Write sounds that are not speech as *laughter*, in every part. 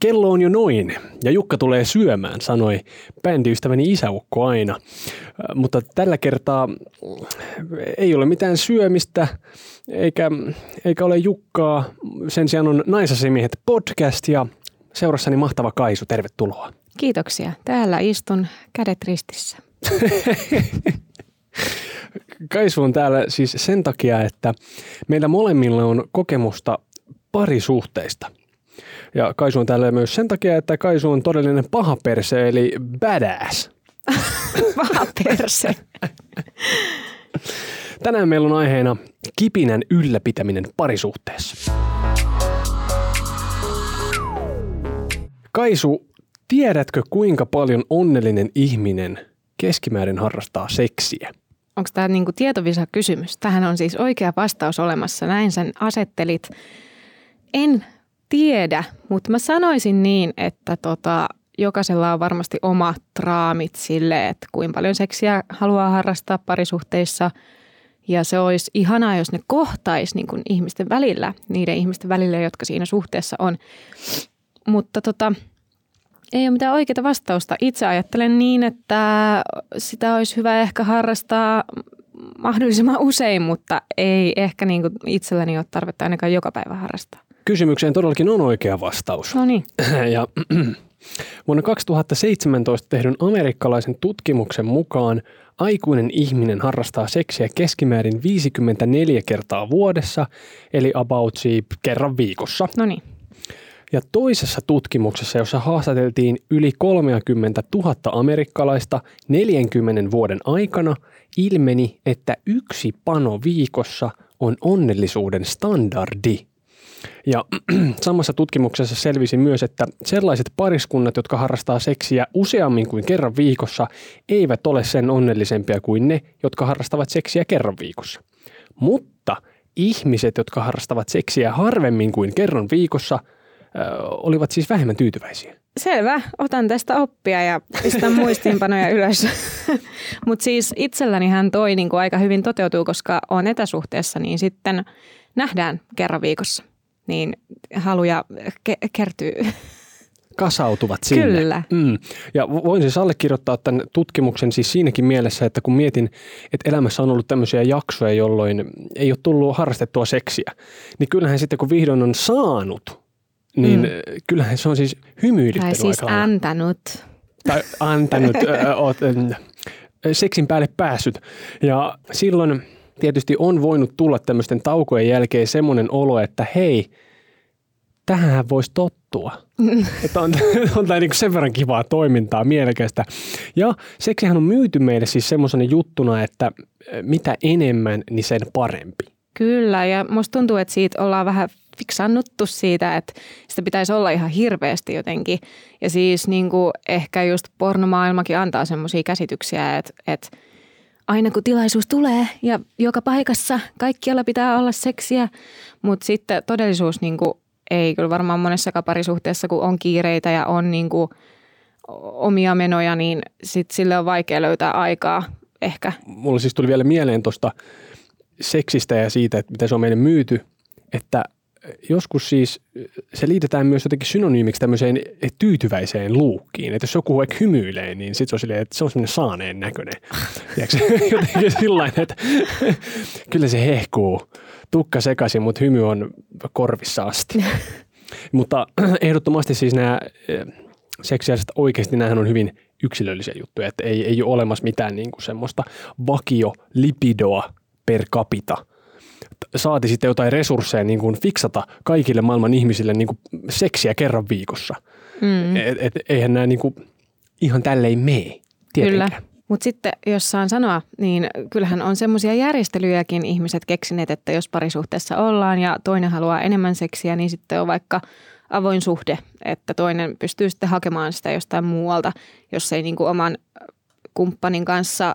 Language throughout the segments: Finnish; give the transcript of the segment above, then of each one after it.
Kello on jo noin ja Jukka tulee syömään, sanoi bändiystäväni isäukko aina. Mutta tällä kertaa ei ole mitään syömistä eikä, eikä ole Jukkaa. Sen sijaan on Naisasimiehet podcast ja seurassani mahtava Kaisu. Tervetuloa. Kiitoksia. Täällä istun kädet ristissä. *laughs* Kaisu on täällä siis sen takia, että meillä molemmilla on kokemusta parisuhteista. Ja Kaisu on täällä myös sen takia, että Kaisu on todellinen paha perse, eli badass. *laughs* paha perse. Tänään meillä on aiheena kipinän ylläpitäminen parisuhteessa. Kaisu, tiedätkö kuinka paljon onnellinen ihminen keskimäärin harrastaa seksiä? Onko tämä niinku tietovisa kysymys? Tähän on siis oikea vastaus olemassa. Näin sen asettelit. En tiedä, mutta mä sanoisin niin, että tota, jokaisella on varmasti omat raamit sille, että kuinka paljon seksiä haluaa harrastaa parisuhteissa. Ja se olisi ihanaa, jos ne kohtaisi niin ihmisten välillä, niiden ihmisten välillä, jotka siinä suhteessa on. Mutta tota, ei ole mitään oikeaa vastausta. Itse ajattelen niin, että sitä olisi hyvä ehkä harrastaa mahdollisimman usein, mutta ei ehkä niin kuin itselläni ole tarvetta ainakaan joka päivä harrastaa. Kysymykseen todellakin on oikea vastaus. No niin. *clears throat* Ja *clears throat* vuonna 2017 tehdyn amerikkalaisen tutkimuksen mukaan aikuinen ihminen harrastaa seksiä keskimäärin 54 kertaa vuodessa, eli about kerran viikossa. No niin. Ja toisessa tutkimuksessa, jossa haastateltiin yli 30 000 amerikkalaista 40 vuoden aikana, ilmeni, että yksi pano viikossa on onnellisuuden standardi. Ja *clears throat* samassa tutkimuksessa selvisi myös, että sellaiset pariskunnat, jotka harrastaa seksiä useammin kuin kerran viikossa, eivät ole sen onnellisempia kuin ne, jotka harrastavat seksiä kerran viikossa. Mutta ihmiset, jotka harrastavat seksiä harvemmin kuin kerran viikossa – olivat siis vähemmän tyytyväisiä. Selvä, otan tästä oppia ja pistän *laughs* muistiinpanoja ylös. *laughs* Mutta siis itselläni hän toi niin kuin aika hyvin toteutuu, koska on etäsuhteessa, niin sitten nähdään kerran viikossa. Niin haluja ke- kertyy. Kasautuvat sinne. Kyllä. Mm. Ja voin siis allekirjoittaa tämän tutkimuksen siis siinäkin mielessä, että kun mietin, että elämässä on ollut tämmöisiä jaksoja, jolloin ei ole tullut harrastettua seksiä, niin kyllähän sitten kun vihdoin on saanut niin mm. kyllähän se on siis hymyilyttänyt Tai siis aika antanut. Tai antanut, ö, oot, seksin päälle päässyt. Ja silloin tietysti on voinut tulla tämmöisten taukojen jälkeen semmoinen olo, että hei, tähän voisi tottua. Mm. Että on, *laughs* on tämä niin sen verran kivaa toimintaa, mielekästä. Ja seksihän on myyty meille siis semmoisena juttuna, että mitä enemmän, niin sen parempi. Kyllä, ja musta tuntuu, että siitä ollaan vähän fiksannuttu siitä, että sitä pitäisi olla ihan hirveästi jotenkin. Ja siis niin kuin ehkä just pornomaailmakin antaa semmoisia käsityksiä, että, että aina kun tilaisuus tulee ja joka paikassa kaikkialla pitää olla seksiä, mutta sitten todellisuus niin kuin ei kyllä varmaan monessakaan parisuhteessa, kun on kiireitä ja on niin kuin omia menoja, niin sit sille on vaikea löytää aikaa ehkä. Mulla siis tuli vielä mieleen tuosta seksistä ja siitä, että miten se on meille myyty, että joskus siis se liitetään myös jotenkin synonyymiksi tämmöiseen tyytyväiseen luukkiin. Että jos joku vaikka hymyilee, niin sitten se on silleen, että se on semmoinen saaneen näköinen. *laughs* *laughs* jotenkin sillä että *laughs* kyllä se hehkuu tukka sekaisin, mutta hymy on korvissa asti. mutta *clears throat* ehdottomasti siis nämä eh, seksiaaliset oikeasti nämähän on hyvin yksilöllisiä juttuja, että ei, ei ole olemassa mitään niin kuin semmoista vakio lipidoa per capita – saati sitten jotain resursseja niin kuin fiksata kaikille maailman ihmisille niin kuin seksiä kerran viikossa. Mm. Et, et, eihän nämä niin kuin ihan tälleen mene, tietenkään. Kyllä. Mutta sitten, jos saan sanoa, niin kyllähän on semmoisia järjestelyjäkin ihmiset keksineet, että jos parisuhteessa ollaan ja toinen haluaa enemmän seksiä, niin sitten on vaikka avoin suhde, että toinen pystyy sitten hakemaan sitä jostain muualta, jos ei niin kuin oman kumppanin kanssa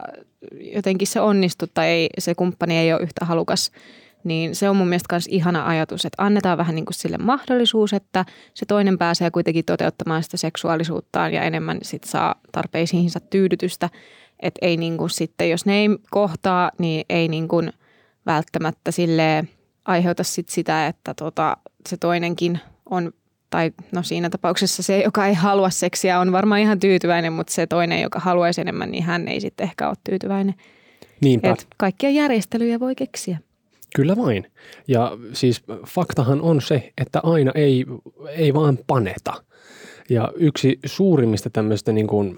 jotenkin se onnistu tai ei, se kumppani ei ole yhtä halukas niin se on mun mielestä myös ihana ajatus, että annetaan vähän niin kuin sille mahdollisuus, että se toinen pääsee kuitenkin toteuttamaan sitä seksuaalisuuttaan ja enemmän sit saa tarpeisiinsa tyydytystä. Että ei niin kuin sitten, jos ne ei kohtaa, niin ei niin kuin välttämättä sille aiheuta sit sitä, että tota, se toinenkin on tai no siinä tapauksessa se, joka ei halua seksiä, on varmaan ihan tyytyväinen, mutta se toinen, joka haluaisi enemmän, niin hän ei sitten ehkä ole tyytyväinen. Niinpä. Et kaikkia järjestelyjä voi keksiä. Kyllä vain. Ja siis faktahan on se, että aina ei, ei vaan paneta. Ja yksi suurimmista tämmöistä niin kuin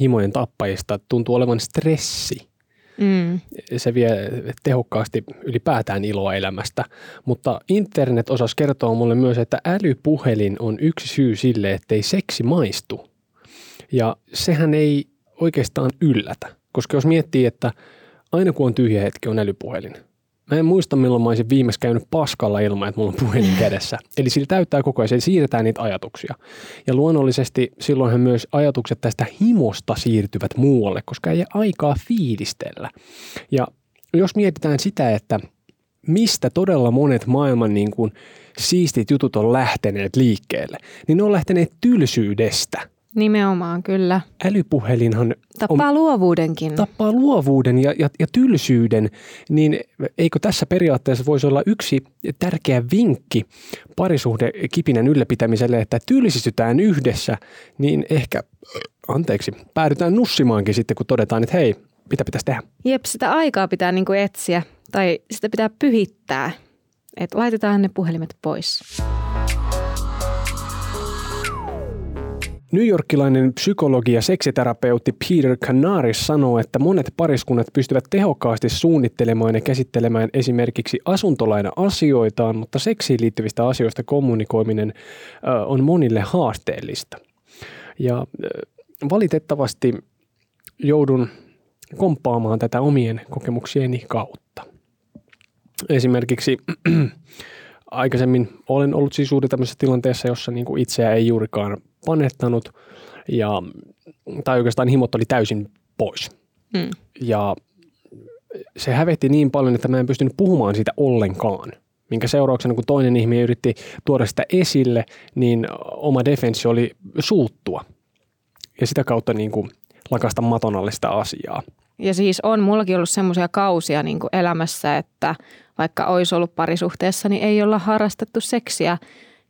himojen tappajista tuntuu olevan stressi. Mm. Se vie tehokkaasti ylipäätään iloa elämästä, mutta internet osasi kertoa mulle myös, että älypuhelin on yksi syy sille, ettei seksi maistu. Ja sehän ei oikeastaan yllätä, koska jos miettii, että aina kun on tyhjä hetki, on älypuhelin. Mä en muista, milloin mä olisin viimeksi käynyt paskalla ilman, että mulla on puhelin kädessä. *laughs* Eli sillä täyttää koko ajan, siirretään niitä ajatuksia. Ja luonnollisesti silloinhan myös ajatukset tästä himosta siirtyvät muualle, koska ei ole aikaa fiilistellä. Ja jos mietitään sitä, että mistä todella monet maailman niin kuin siistit jutut on lähteneet liikkeelle, niin ne on lähteneet tylsyydestä – Nimenomaan, kyllä. Älypuhelinhan tappaa on, luovuudenkin. Tappaa luovuuden ja, ja, ja tylsyyden, niin eikö tässä periaatteessa voisi olla yksi tärkeä vinkki parisuhde kipinän ylläpitämiselle, että tylsistytään yhdessä, niin ehkä, anteeksi, päädytään nussimaankin sitten, kun todetaan, että hei, mitä pitäisi tehdä? Jep, sitä aikaa pitää niin kuin etsiä tai sitä pitää pyhittää, että laitetaan ne puhelimet pois. Yorkilainen psykologi ja seksiterapeutti Peter Canaris sanoo, että monet pariskunnat pystyvät tehokkaasti suunnittelemaan ja käsittelemään esimerkiksi asuntolaina asioitaan, mutta seksiin liittyvistä asioista kommunikoiminen on monille haasteellista. Ja valitettavasti joudun komppaamaan tätä omien kokemuksieni kautta. Esimerkiksi *clears throat* aikaisemmin olen ollut siis juuri tämmöisessä tilanteessa, jossa niin itseä ei juurikaan panettanut ja, tai oikeastaan himot oli täysin pois. Mm. Ja se hävetti niin paljon, että mä en pystynyt puhumaan siitä ollenkaan. Minkä seurauksena, kun toinen ihminen yritti tuoda sitä esille, niin oma defenssi oli suuttua. Ja sitä kautta niin kuin lakasta maton alle sitä asiaa. Ja siis on mullakin ollut semmoisia kausia niin kuin elämässä, että vaikka olisi ollut parisuhteessa, niin ei olla harrastettu seksiä.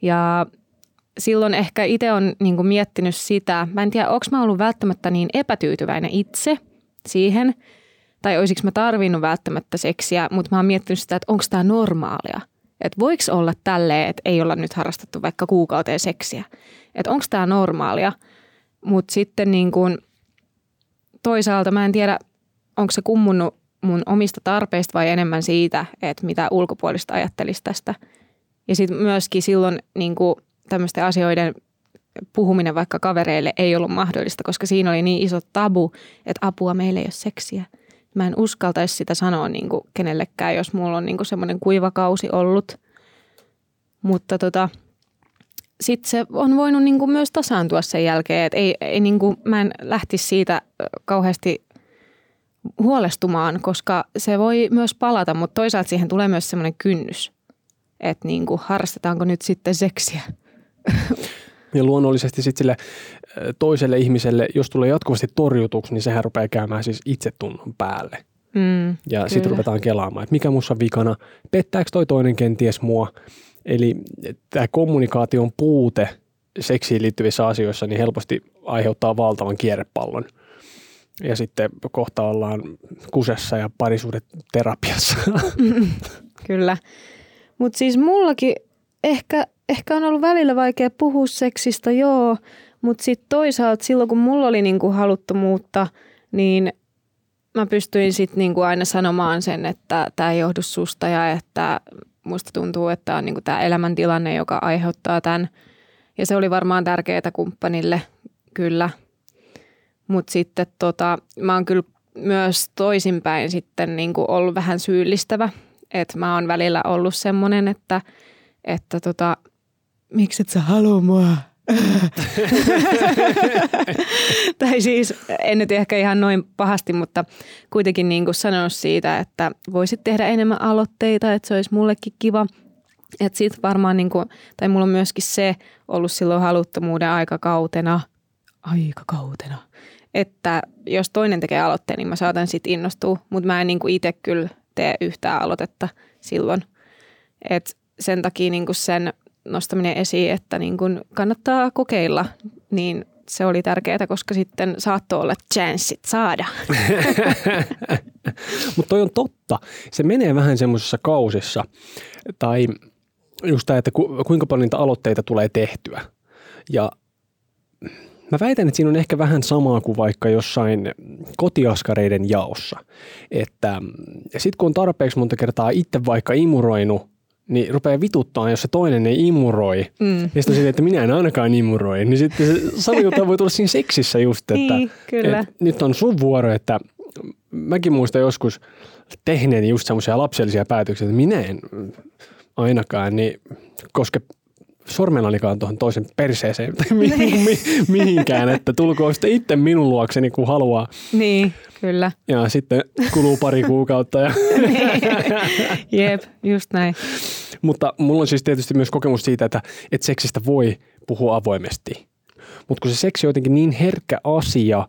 Ja silloin ehkä itse on niin kuin miettinyt sitä, mä en tiedä, onko mä ollut välttämättä niin epätyytyväinen itse siihen, tai olisiko mä tarvinnut välttämättä seksiä, mutta mä oon miettinyt sitä, että onko tämä normaalia. Että voiko olla tälleen, että ei olla nyt harrastettu vaikka kuukauteen seksiä. Että onko tämä normaalia. Mutta sitten niin kuin toisaalta mä en tiedä, onko se kummunut mun omista tarpeista vai enemmän siitä, että mitä ulkopuolista ajattelisi tästä. Ja sitten myöskin silloin niin kuin tämmöisten asioiden puhuminen vaikka kavereille ei ollut mahdollista, koska siinä oli niin iso tabu, että apua meille ei ole seksiä. Mä en uskaltaisi sitä sanoa niin kuin kenellekään, jos mulla on niin kuin semmoinen kuivakausi ollut. Mutta tota, sitten se on voinut niin kuin myös tasaantua sen jälkeen, että ei, ei niin kuin, mä en lähtisi siitä kauheasti huolestumaan, koska se voi myös palata, mutta toisaalta siihen tulee myös semmoinen kynnys, että niin kuin, harrastetaanko nyt sitten seksiä. Ja luonnollisesti sitten sille toiselle ihmiselle, jos tulee jatkuvasti torjutuksi, niin sehän rupeaa käymään siis itsetunnon päälle. Mm, ja sitten ruvetaan kelaamaan, että mikä mussa on vikana, pettääkö toi toinen kenties mua. Eli tämä kommunikaation puute seksiin liittyvissä asioissa niin helposti aiheuttaa valtavan kierrepallon – ja sitten kohta ollaan kusessa ja terapiassa. *laughs* Kyllä. Mutta siis mullakin ehkä, ehkä on ollut välillä vaikea puhua seksistä, joo, mutta sitten toisaalta silloin kun mulla oli niinku haluttomuutta, niin mä pystyin sitten niinku aina sanomaan sen, että tämä ei johdu susta ja että musta tuntuu, että on niinku tämä elämäntilanne, joka aiheuttaa tämän. Ja se oli varmaan tärkeää kumppanille, kyllä – mutta sitten tota, mä oon kyllä myös toisinpäin sitten niin kuin ollut vähän syyllistävä. Että mä oon välillä ollut semmoinen, että, että tota, miksi et sä halua mua? *laughs* tai siis en nyt ehkä ihan noin pahasti, mutta kuitenkin niin kuin sanonut siitä, että voisit tehdä enemmän aloitteita, että se olisi mullekin kiva. Että sit varmaan, niin kuin, tai mulla on myöskin se ollut silloin haluttomuuden aikakautena, aikakautena, että jos toinen tekee aloitteen, niin mä saatan sitten innostua, mutta mä en niinku itse kyllä tee yhtään aloitetta silloin. Et sen takia niinku sen nostaminen esiin, että niin kun kannattaa kokeilla, niin se oli tärkeää, koska sitten saattoi olla chanssit saada. *laughs* Mutta toi on totta. Se menee vähän semmoisessa kausissa. Tai just tämä, että ku, kuinka paljon niitä aloitteita tulee tehtyä. Ja mä väitän, että siinä on ehkä vähän samaa kuin vaikka jossain kotiaskareiden jaossa. Että sitten kun on tarpeeksi monta kertaa itse vaikka imuroinut niin rupeaa vituttaa, jos se toinen ei imuroi. Mm. Ja sitten silleen, että minä en ainakaan imuroi. Niin sitten se sama juttu voi tulla siinä seksissä just, että niin, kyllä. Et nyt on sun vuoro, että mäkin muistan joskus tehneeni just semmoisia lapsellisia päätöksiä, että minä en ainakaan, niin koske sormenalikaan tuohon toisen perseeseen tai mi- niin. mi- mihinkään, että tulkoon sitten itse minun luokseni, kun haluaa. Niin, kyllä. Ja sitten kuluu pari kuukautta. Ja *laughs* Jep, just näin. Mutta mulla on siis tietysti myös kokemus siitä, että, että seksistä voi puhua avoimesti. Mutta kun se seksi on jotenkin niin herkkä asia,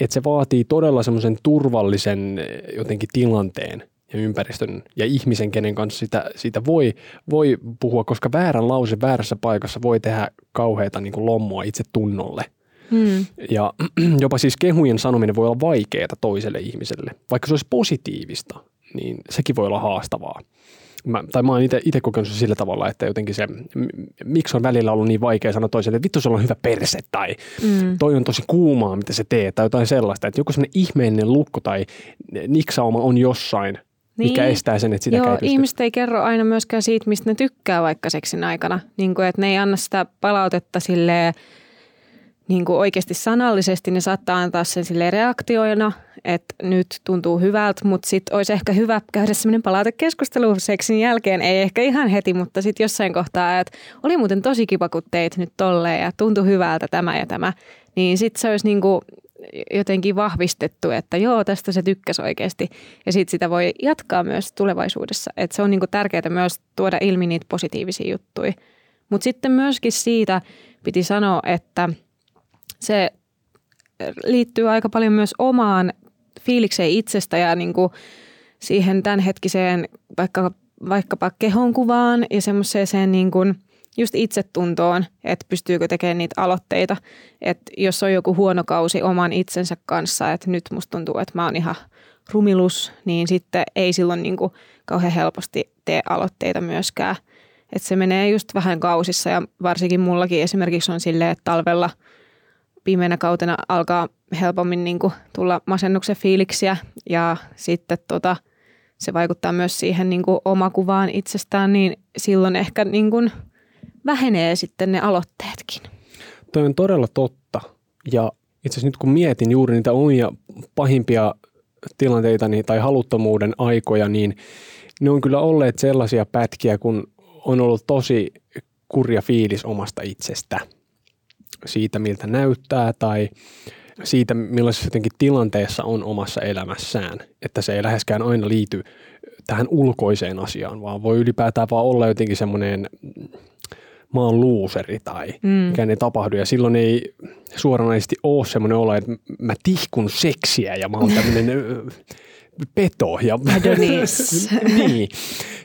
että se vaatii todella semmoisen turvallisen eh, jotenkin tilanteen ja ympäristön ja ihmisen, kenen kanssa sitä, sitä voi, voi puhua, koska väärän lause väärässä paikassa voi tehdä kauheita niin kuin lommoa itse tunnolle. Hmm. Ja *clears throat* jopa siis kehujen sanominen voi olla vaikeaa toiselle ihmiselle. Vaikka se olisi positiivista, niin sekin voi olla haastavaa mä, tai mä oon itse kokenut se sillä tavalla, että jotenkin se, miksi on välillä ollut niin vaikea sanoa toiselle, että vittu sulla on hyvä perse tai mm. toi on tosi kuumaa, mitä se teet tai jotain sellaista. Että joku semmoinen ihmeellinen lukko tai niksauma on jossain, niin. mikä estää sen, että sitä Joo, ei ihmiset ei kerro aina myöskään siitä, mistä ne tykkää vaikka seksin aikana. Niin kuin, että ne ei anna sitä palautetta silleen, niin kuin oikeasti sanallisesti, ne saattaa antaa sen sille reaktioina, että nyt tuntuu hyvältä, mutta sitten olisi ehkä hyvä käydä sellainen palautekeskustelu seksin jälkeen, ei ehkä ihan heti, mutta sitten jossain kohtaa, että oli muuten tosi kiva, kun teit nyt tolleen ja tuntui hyvältä tämä ja tämä, niin sitten se olisi niin kuin jotenkin vahvistettu, että joo, tästä se tykkäsi oikeasti. Ja sitten sitä voi jatkaa myös tulevaisuudessa. Että se on niin kuin tärkeää myös tuoda ilmi niitä positiivisia juttuja. Mutta sitten myöskin siitä piti sanoa, että – se liittyy aika paljon myös omaan fiilikseen itsestä ja niin kuin siihen tämänhetkiseen vaikka, vaikkapa kehonkuvaan ja semmoiseen niin kuin just itsetuntoon, että pystyykö tekemään niitä aloitteita. Että jos on joku huono kausi oman itsensä kanssa, että nyt musta tuntuu, että mä oon ihan rumilus, niin sitten ei silloin niin kuin kauhean helposti tee aloitteita myöskään. Että se menee just vähän kausissa ja varsinkin mullakin esimerkiksi on silleen, että talvella – pimeänä kautena alkaa helpommin niin kuin tulla masennuksen fiiliksiä ja sitten tota, se vaikuttaa myös siihen niin kuin omakuvaan itsestään, niin silloin ehkä niin kuin vähenee sitten ne aloitteetkin. Toi on todella totta ja itse asiassa nyt kun mietin juuri niitä omia pahimpia tilanteitani tai haluttomuuden aikoja, niin ne on kyllä olleet sellaisia pätkiä, kun on ollut tosi kurja fiilis omasta itsestä – siitä, miltä näyttää tai siitä, millaisessa jotenkin tilanteessa on omassa elämässään. Että se ei läheskään aina liity tähän ulkoiseen asiaan, vaan voi ylipäätään vaan olla jotenkin semmoinen mä oon luuseri tai mm. mikä ei tapahdu. Ja silloin ei suoranaisesti ole semmoinen olo, että mä tihkun seksiä ja mä oon tämmöinen peto. Ja, *laughs* *laughs* niin,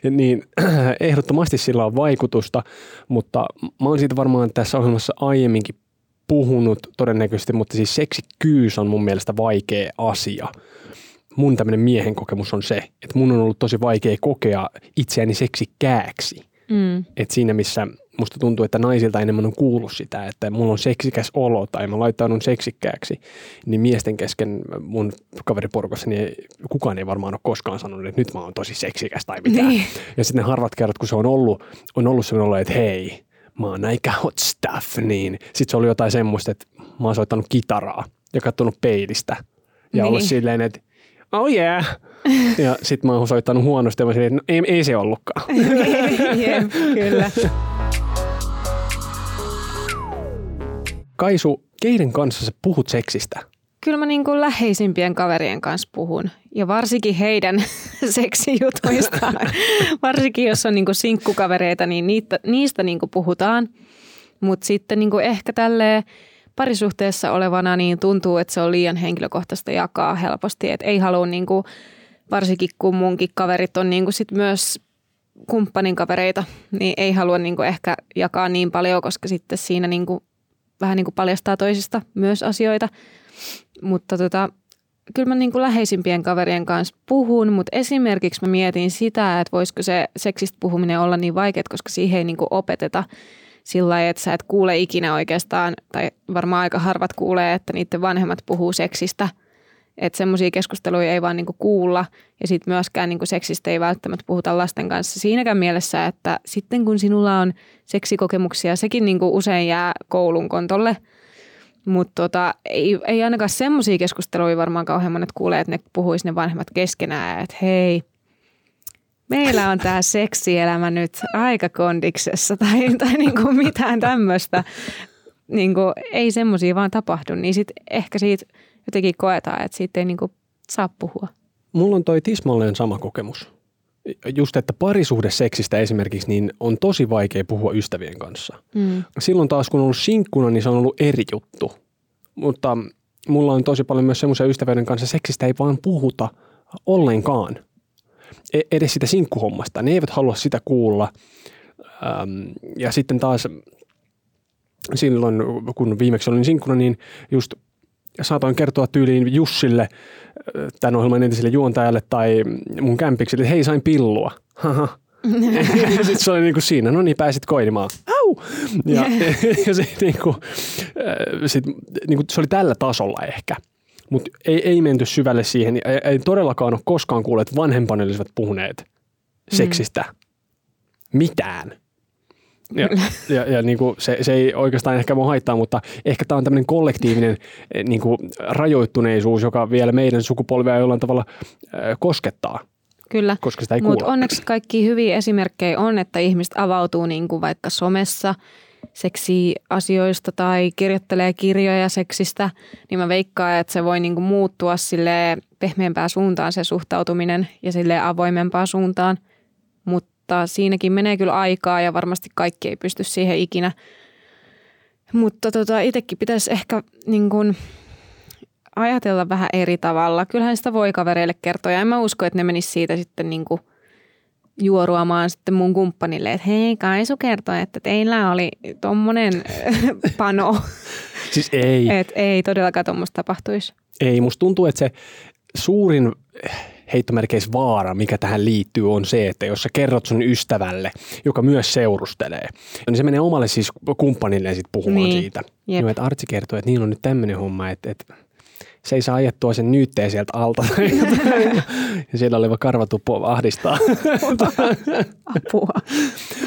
niin *clears throat* ehdottomasti sillä on vaikutusta, mutta mä oon siitä varmaan tässä ohjelmassa aiemminkin puhunut todennäköisesti, mutta siis seksikkyys on mun mielestä vaikea asia. Mun tämmöinen miehen kokemus on se, että mun on ollut tosi vaikea kokea itseäni seksikääksi. Mm. Et siinä missä musta tuntuu, että naisilta enemmän on kuullut sitä, että mulla on seksikäs olo tai mä laittaudun seksikkääksi, niin miesten kesken mun kaveriporukassa niin kukaan ei varmaan ole koskaan sanonut, että nyt mä oon tosi seksikäs tai mitään. Niin. Ja sitten harvat kerrat, kun se on ollut, on ollut sellainen olo, että hei, mä oon aika hot stuff, niin sitten se oli jotain semmoista, että mä oon soittanut kitaraa ja katsonut peilistä ja niin. ollut silleen, että oh yeah. *laughs* Ja sitten mä oon soittanut huonosti ja mä silleen, että no, ei, ei se ollutkaan. *laughs* Jep, kyllä. Kaisu, keiden kanssa sä puhut seksistä? Kyllä mä niin kuin läheisimpien kaverien kanssa puhun ja varsinkin heidän *laughs* seksijutuistaan. varsinkin jos on niin kuin sinkkukavereita, niin niitä, niistä niin kuin puhutaan. Mutta sitten niin kuin ehkä tälle parisuhteessa olevana niin tuntuu, että se on liian henkilökohtaista jakaa helposti. Että ei halua niin kuin, varsinkin kun munkin kaverit on niin kuin sit myös kumppanin kavereita, niin ei halua niin kuin ehkä jakaa niin paljon, koska sitten siinä niin kuin, vähän niin kuin paljastaa toisista myös asioita. Mutta tota, kyllä mä niin kuin läheisimpien kaverien kanssa puhun, mutta esimerkiksi mä mietin sitä, että voisiko se seksistä puhuminen olla niin vaikeaa, koska siihen ei niin kuin opeteta sillä lailla, että sä et kuule ikinä oikeastaan, tai varmaan aika harvat kuulee, että niiden vanhemmat puhuu seksistä – että semmoisia keskusteluja ei vaan niinku kuulla ja sitten myöskään niinku seksistä ei välttämättä puhuta lasten kanssa siinäkään mielessä, että sitten kun sinulla on seksikokemuksia, sekin niinku usein jää koulun kontolle. Mutta tota, ei, ei ainakaan semmoisia keskusteluja varmaan kauhean monet kuulee, että ne puhuisi ne vanhemmat keskenään, että hei, meillä on tämä seksielämä nyt aika kondiksessa tai, tai niinku mitään tämmöistä. Niinku, ei semmoisia vaan tapahdu, niin sitten ehkä siitä – jotenkin koetaan, että siitä ei niin kuin saa puhua. Mulla on toi tismalleen sama kokemus. Just, että parisuhdeseksistä esimerkiksi niin on tosi vaikea puhua ystävien kanssa. Mm. Silloin taas kun on ollut sinkkuna, niin se on ollut eri juttu. Mutta mulla on tosi paljon myös semmoisia ystävien kanssa, seksistä ei vaan puhuta ollenkaan. E- edes sitä sinkkuhommasta. Ne eivät halua sitä kuulla. Ähm, ja sitten taas silloin, kun viimeksi olin sinkkuna, niin just saatoin kertoa tyyliin Jussille, äh, tämän ohjelman entiselle juontajalle tai mun kämpikselle, että hei sain pillua. *laughs* ja sitten se oli niinku siinä, no niin pääsit koinimaan. Au! Ja, *laughs* *laughs* ja se, niinku, äh, sit, niinku, se oli tällä tasolla ehkä. Mutta ei, ei menty syvälle siihen. Ei, ei todellakaan ole koskaan kuullut, että vanhempani olisivat puhuneet seksistä mm. mitään. Ja, *laughs* ja, ja niin kuin se, se ei oikeastaan ehkä mua haittaa, mutta ehkä tämä on tämmöinen kollektiivinen eh, niin kuin rajoittuneisuus, joka vielä meidän sukupolvia jollain tavalla äh, koskettaa. Kyllä, koska sitä ei mutta onneksi kaikki hyviä esimerkkejä on, että ihmiset avautuu niin kuin vaikka somessa seksiasioista tai kirjoittelee kirjoja seksistä, niin mä veikkaan, että se voi niin kuin muuttua sille pehmeämpään suuntaan se suhtautuminen ja sille avoimempaan suuntaan. Mutta siinäkin menee kyllä aikaa ja varmasti kaikki ei pysty siihen ikinä. Mutta tota, itsekin pitäisi ehkä niin kun, ajatella vähän eri tavalla. Kyllähän sitä voi kavereille kertoa ja en mä usko, että ne menis siitä sitten niin kuin juoruamaan sitten mun kumppanille, että hei Kaisu kertoi, että teillä oli tommonen *laughs* pano. Siis ei. Et ei todellakaan tuommoista tapahtuisi. Ei, musta tuntuu, että se suurin heittomerkeissä vaara, mikä tähän liittyy, on se, että jos sä kerrot sun ystävälle, joka myös seurustelee, niin se menee omalle siis kumppanille sit puhumaan niin. siitä. Jep. No, että Artsi kertoo, että niillä on nyt tämmöinen homma, että, että se ei saa ajettua sen nyytteen sieltä alta. *laughs* ja siellä oleva karvatuppo ahdistaa. Apua.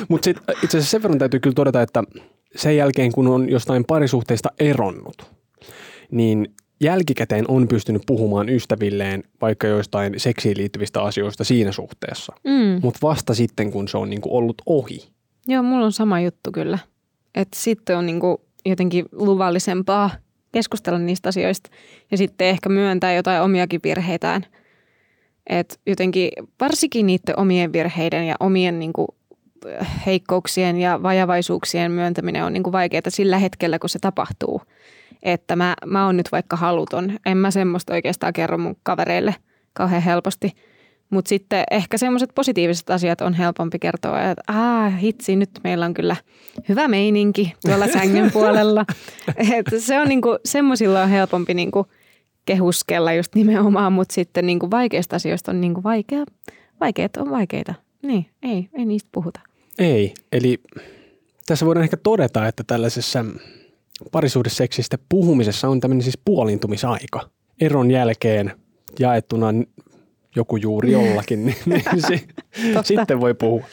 Mutta sitten itse asiassa sen verran täytyy kyllä todeta, että sen jälkeen kun on jostain parisuhteista eronnut, niin jälkikäteen on pystynyt puhumaan ystävilleen vaikka joistain seksiin liittyvistä asioista siinä suhteessa, mm. mutta vasta sitten, kun se on niinku ollut ohi. Joo, mulla on sama juttu kyllä. Että sitten on niinku jotenkin luvallisempaa keskustella niistä asioista ja sitten ehkä myöntää jotain omiakin virheitään. että jotenkin varsinkin niiden omien virheiden ja omien niinku heikkouksien ja vajavaisuuksien myöntäminen on niinku vaikeaa sillä hetkellä, kun se tapahtuu – että mä, mä oon nyt vaikka haluton. En mä semmoista oikeastaan kerro mun kavereille kauhean helposti. Mutta sitten ehkä semmoiset positiiviset asiat on helpompi kertoa, että aah, hitsi, nyt meillä on kyllä hyvä meininki tuolla *laughs* sängyn puolella. Et se on niinku, semmoisilla on helpompi niinku kehuskella just nimenomaan, mutta sitten niinku vaikeista asioista on niinku vaikea. Vaikeat on vaikeita. Niin, ei, ei niistä puhuta. Ei, eli tässä voidaan ehkä todeta, että tällaisessa parisuhdeseksistä puhumisessa on tämmöinen siis puolintumisaika. Eron jälkeen jaettuna joku juuri jollakin, niin, niin *laughs* se, sitten voi puhua.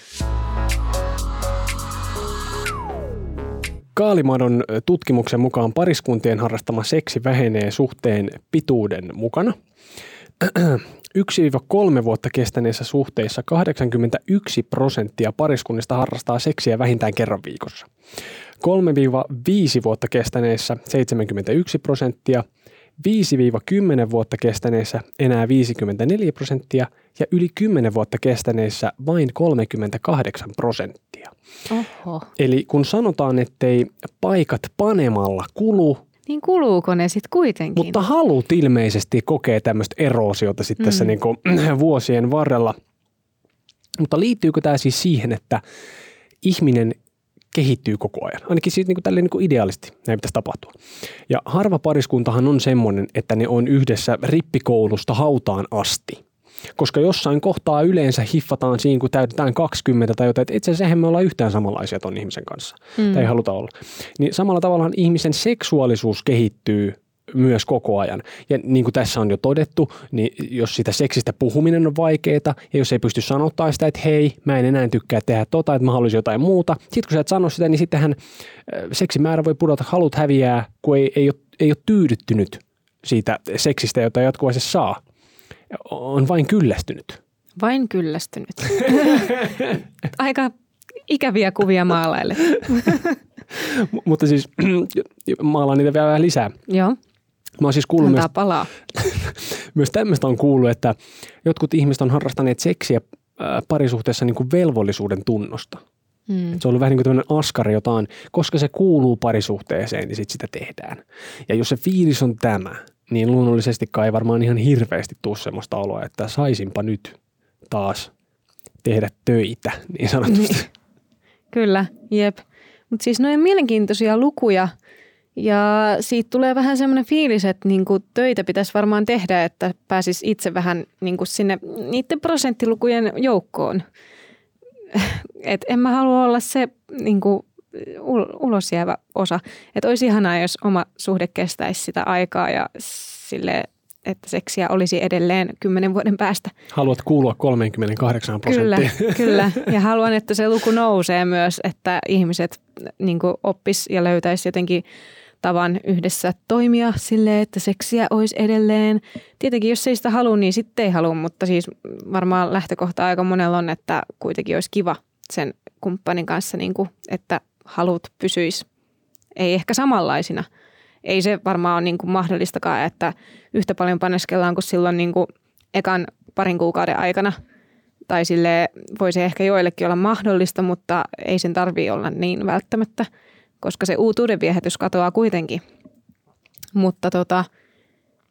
Kaalimadon tutkimuksen mukaan pariskuntien harrastama seksi vähenee suhteen pituuden mukana. *clears throat* 1-3 vuotta kestäneissä suhteissa 81 prosenttia pariskunnista harrastaa seksiä vähintään kerran viikossa. 3-5 vuotta kestäneissä 71 prosenttia, 5-10 vuotta kestäneissä enää 54 prosenttia ja yli 10 vuotta kestäneissä vain 38 prosenttia. Oho. Eli kun sanotaan, ettei paikat panemalla kulu, niin kuluuko ne sitten kuitenkin? Mutta halut ilmeisesti kokee tämmöistä eroosiota sitten mm. tässä niin kuin vuosien varrella. Mutta liittyykö tämä siis siihen, että ihminen kehittyy koko ajan. Ainakin siis niin kuin tälleen niin kuin ideaalisti näin pitäisi tapahtua. Ja harva pariskuntahan on semmoinen, että ne on yhdessä rippikoulusta hautaan asti. Koska jossain kohtaa yleensä hiffataan siinä, kun täytetään 20 tai jotain, että itse asiassa me ollaan yhtään samanlaisia ton ihmisen kanssa. Mm. Tai ei haluta olla. Niin samalla tavalla ihmisen seksuaalisuus kehittyy myös koko ajan. Ja niin kuin tässä on jo todettu, niin jos sitä seksistä puhuminen on vaikeaa ja jos ei pysty sanottaa sitä, että hei, mä en enää tykkää tehdä tota, että mä haluaisin jotain muuta. Sitten kun sä et sano sitä, niin sittenhän seksimäärä voi pudota, halut häviää, kun ei, ei, ole, ei ole tyydyttynyt siitä seksistä, jota jatkuvasti saa. On vain kyllästynyt. Vain kyllästynyt. *laughs* Aika ikäviä kuvia maalaille. *laughs* Mutta siis *clears throat* maalaan niitä vielä vähän lisää. Joo. Mä oon siis kuullut Antaa myös, palaa. *laughs* myös tämmöistä on kuullut, että jotkut ihmiset on harrastaneet seksiä äh, parisuhteessa niin kuin velvollisuuden tunnosta. Mm. Et se on ollut vähän niin kuin tämmöinen askari jotain, koska se kuuluu parisuhteeseen, niin sit sitä tehdään. Ja jos se fiilis on tämä, niin luonnollisesti ei varmaan ihan hirveästi tuu semmoista oloa, että saisinpa nyt taas tehdä töitä, niin sanotusti. Niin. Kyllä, jep. Mutta siis noin mielenkiintoisia lukuja – ja siitä tulee vähän semmoinen fiilis, että niin kuin töitä pitäisi varmaan tehdä, että pääsis itse vähän niin kuin sinne niiden prosenttilukujen joukkoon. *laughs* Et en mä halua olla se niin kuin ulos jäävä osa. Että olisi ihanaa, jos oma suhde kestäisi sitä aikaa ja sille että seksiä olisi edelleen kymmenen vuoden päästä. Haluat kuulua 38 prosenttiin. Kyllä, kyllä. *laughs* Ja haluan, että se luku nousee myös, että ihmiset niin oppis ja löytäisi jotenkin tavan yhdessä toimia sille, että seksiä olisi edelleen. Tietenkin jos ei sitä halua, niin sitten ei halua, mutta siis varmaan lähtökohta aika monella on, että kuitenkin olisi kiva sen kumppanin kanssa, niin kuin, että halut pysyisi. Ei ehkä samanlaisina. Ei se varmaan ole niin kuin mahdollistakaan, että yhtä paljon paneskellaan kuin silloin niin kuin ekan parin kuukauden aikana. Tai sille voisi ehkä joillekin olla mahdollista, mutta ei sen tarvitse olla niin välttämättä – koska se uutuuden viehätys katoaa kuitenkin. Mutta tota,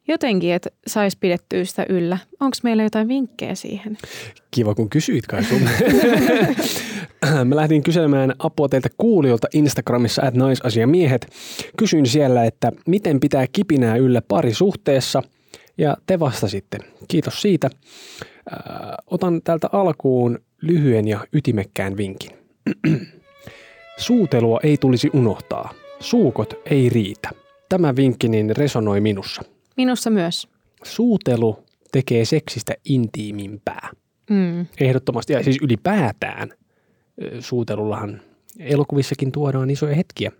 jotenkin, että saisi pidettyä sitä yllä. Onko meillä jotain vinkkejä siihen? Kiva, kun kysyit kai sun. *laughs* Mä lähdin kyselemään apua teiltä kuulijoilta Instagramissa, että naisasiamiehet. Kysyin siellä, että miten pitää kipinää yllä parisuhteessa, ja te vastasitte. Kiitos siitä. Otan täältä alkuun lyhyen ja ytimekkään vinkin. *clears throat* Suutelua ei tulisi unohtaa. Suukot ei riitä. Tämä vinkki niin resonoi minussa. Minussa myös. Suutelu tekee seksistä intiimimpää. Mm. Ehdottomasti. Ja siis ylipäätään suutelullahan elokuvissakin tuodaan isoja hetkiä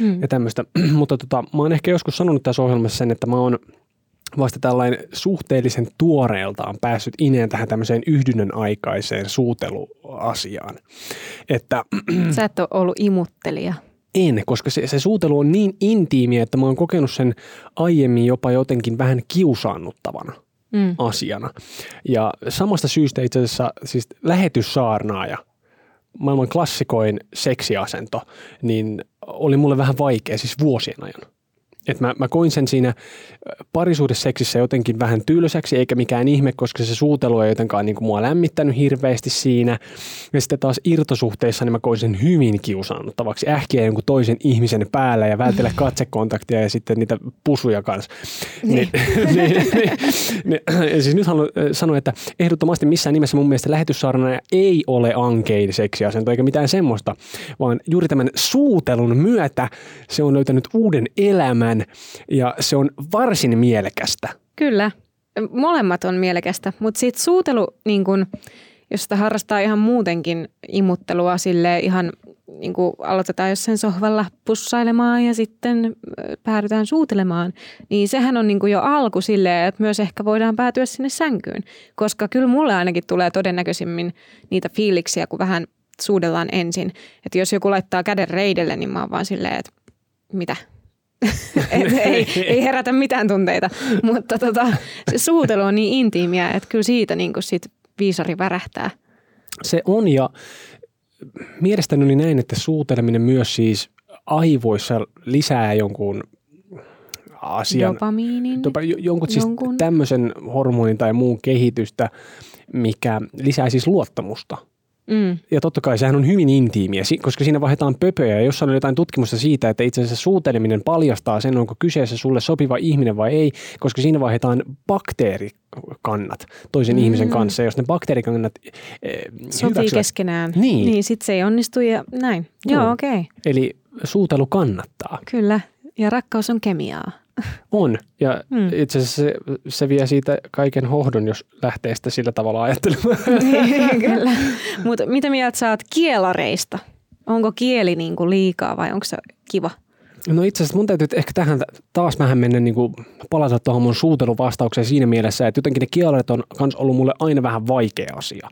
mm. ja tämmöistä. *clears throat* Mutta tota, mä oon ehkä joskus sanonut tässä ohjelmassa sen, että mä oon – vasta tällainen suhteellisen tuoreeltaan päässyt ineen tähän tämmöiseen yhdynnän aikaiseen suuteluasiaan. Että, *clears throat* Sä et ole ollut imuttelija. En, koska se, se suutelu on niin intiimiä, että mä oon kokenut sen aiemmin jopa jotenkin vähän kiusaannuttavana mm. asiana. Ja samasta syystä itse asiassa siis lähetyssaarnaaja, maailman klassikoin seksiasento, niin oli mulle vähän vaikea siis vuosien ajan. Et mä, mä koin sen siinä parisuudesseksissä jotenkin vähän tylsäksi, eikä mikään ihme, koska se suutelu ei jotenkaan niin kuin mua lämmittänyt hirveästi siinä. Ja sitten taas irtosuhteissa niin mä koin sen hyvin kiusaannuttavaksi. Ähkiä jonkun toisen ihmisen päällä ja vältellä *laughs* katsekontaktia ja sitten niitä pusuja kanssa. *laughs* Niin. niin, niin, niin, niin siis nyt haluan sanoa, että ehdottomasti missään nimessä mun mielestä lähetyssaarna ei ole ankein seksiasento eikä mitään semmoista, vaan juuri tämän suutelun myötä se on löytänyt uuden elämän enemmän ja se on varsin mielekästä. Kyllä, molemmat on mielekästä, mutta sitten suutelu, niin kun, jos sitä harrastaa ihan muutenkin imuttelua sille ihan niin kuin aloitetaan jossain sohvalla pussailemaan ja sitten päädytään suutelemaan, niin sehän on niin jo alku silleen, että myös ehkä voidaan päätyä sinne sänkyyn. Koska kyllä mulle ainakin tulee todennäköisimmin niitä fiiliksiä, kun vähän suudellaan ensin. Että jos joku laittaa käden reidelle, niin mä oon vaan silleen, että mitä, *laughs* ei, ei herätä mitään tunteita, mutta tota, se suutelu on niin intiimiä, että kyllä siitä niin kuin sit viisari värähtää. Se on ja mielestäni oli näin, että suuteleminen myös siis aivoissa lisää jonkun asian. Dopamiinin. Dopa, jonkun, siis jonkun. tämmöisen hormonin tai muun kehitystä, mikä lisää siis luottamusta Mm. Ja totta kai sehän on hyvin intiimiä, koska siinä vaihdetaan pöpöjä. Ja jos on jotain tutkimusta siitä, että itse asiassa suuteleminen paljastaa sen, onko kyseessä sulle sopiva ihminen vai ei, koska siinä vaihdetaan bakteerikannat toisen Mm. ihmisen kanssa. Ja jos ne bakteerikannat eh, Sopii keskenään. Niin. niin sit se ei onnistu ja näin. Joo, Joo. okei. Okay. Eli suutelu kannattaa. Kyllä. Ja rakkaus on kemiaa. On. Ja Mm. itse asiassa se, se vie siitä kaiken hohdon, jos lähtee sitä sillä tavalla ajattelemaan. *laughs* Kyllä. Mutta mitä mieltä sä oot kielareista? Onko kieli niinku liikaa vai onko se kiva? No itse asiassa mun täytyy ehkä tähän taas vähän mennä niin kuin palata tuohon mun suuteluvastaukseen siinä mielessä, että jotenkin ne kielarit on kans ollut mulle aina vähän vaikea asia.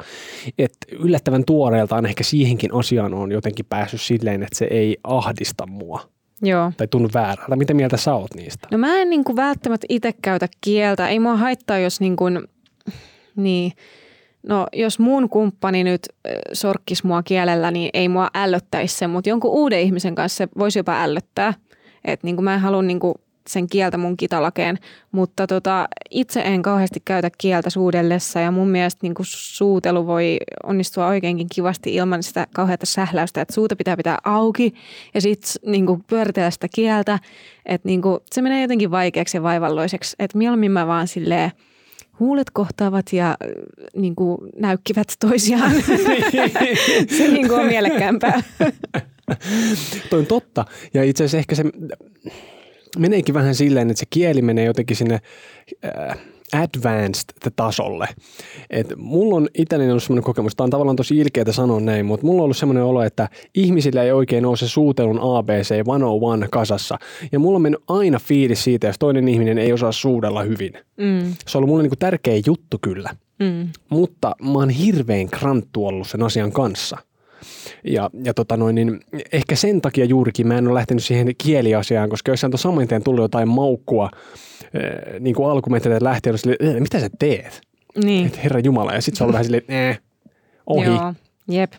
Et yllättävän tuoreeltaan ehkä siihenkin asiaan on jotenkin päässyt silleen, että se ei ahdista mua Joo. tai tunnu väärältä. Mitä mieltä sä oot niistä? No mä en niinku välttämättä itse käytä kieltä. Ei mua haittaa, jos niinku, niin, no jos mun kumppani nyt sorkkisi mua kielellä, niin ei mua ällöttäisi se, mutta jonkun uuden ihmisen kanssa se voisi jopa ällöttää. Että niinku mä en halua niinku sen kieltä mun kitalakeen, mutta tota, itse en kauheasti käytä kieltä suudellessa ja mun mielestä niinku suutelu voi onnistua oikeinkin kivasti ilman sitä kauheata sähläystä, että suuta pitää pitää auki ja sitten niinku pyöritellä sitä kieltä, että niinku, se menee jotenkin vaikeaksi ja vaivalloiseksi, että mieluummin mä vaan silleen huulet kohtaavat ja äh, niinku, näykkivät toisiaan. *laughs* se niinku on mielekkäämpää. Toi on totta. Ja itse asiassa ehkä se meneekin vähän silleen, että se kieli menee jotenkin sinne äh, advanced tasolle. Et mulla on itselleni ollut semmoinen kokemus, tämä on tavallaan tosi ilkeätä sanoa näin, mutta mulla on ollut semmoinen olo, että ihmisillä ei oikein ole se suutelun ABC 101 kasassa. Ja mulla on mennyt aina fiilis siitä, jos toinen ihminen ei osaa suudella hyvin. Mm, Se on ollut mulle niinku tärkeä juttu kyllä, mm. mutta mä oon hirveän kranttu ollut sen asian kanssa. Ja, ja tota noin, niin ehkä sen takia juurikin mä en ole lähtenyt siihen kieliasiaan, koska jos on saman tien tullut jotain maukkua, eh, niin kuin alkumetreiltä lähtien, on silleen, "Eh, mitä sä teet? Niin. Et herra Jumala. Ja sitten se on vähän silleen, eh, ohi. Joo, jep.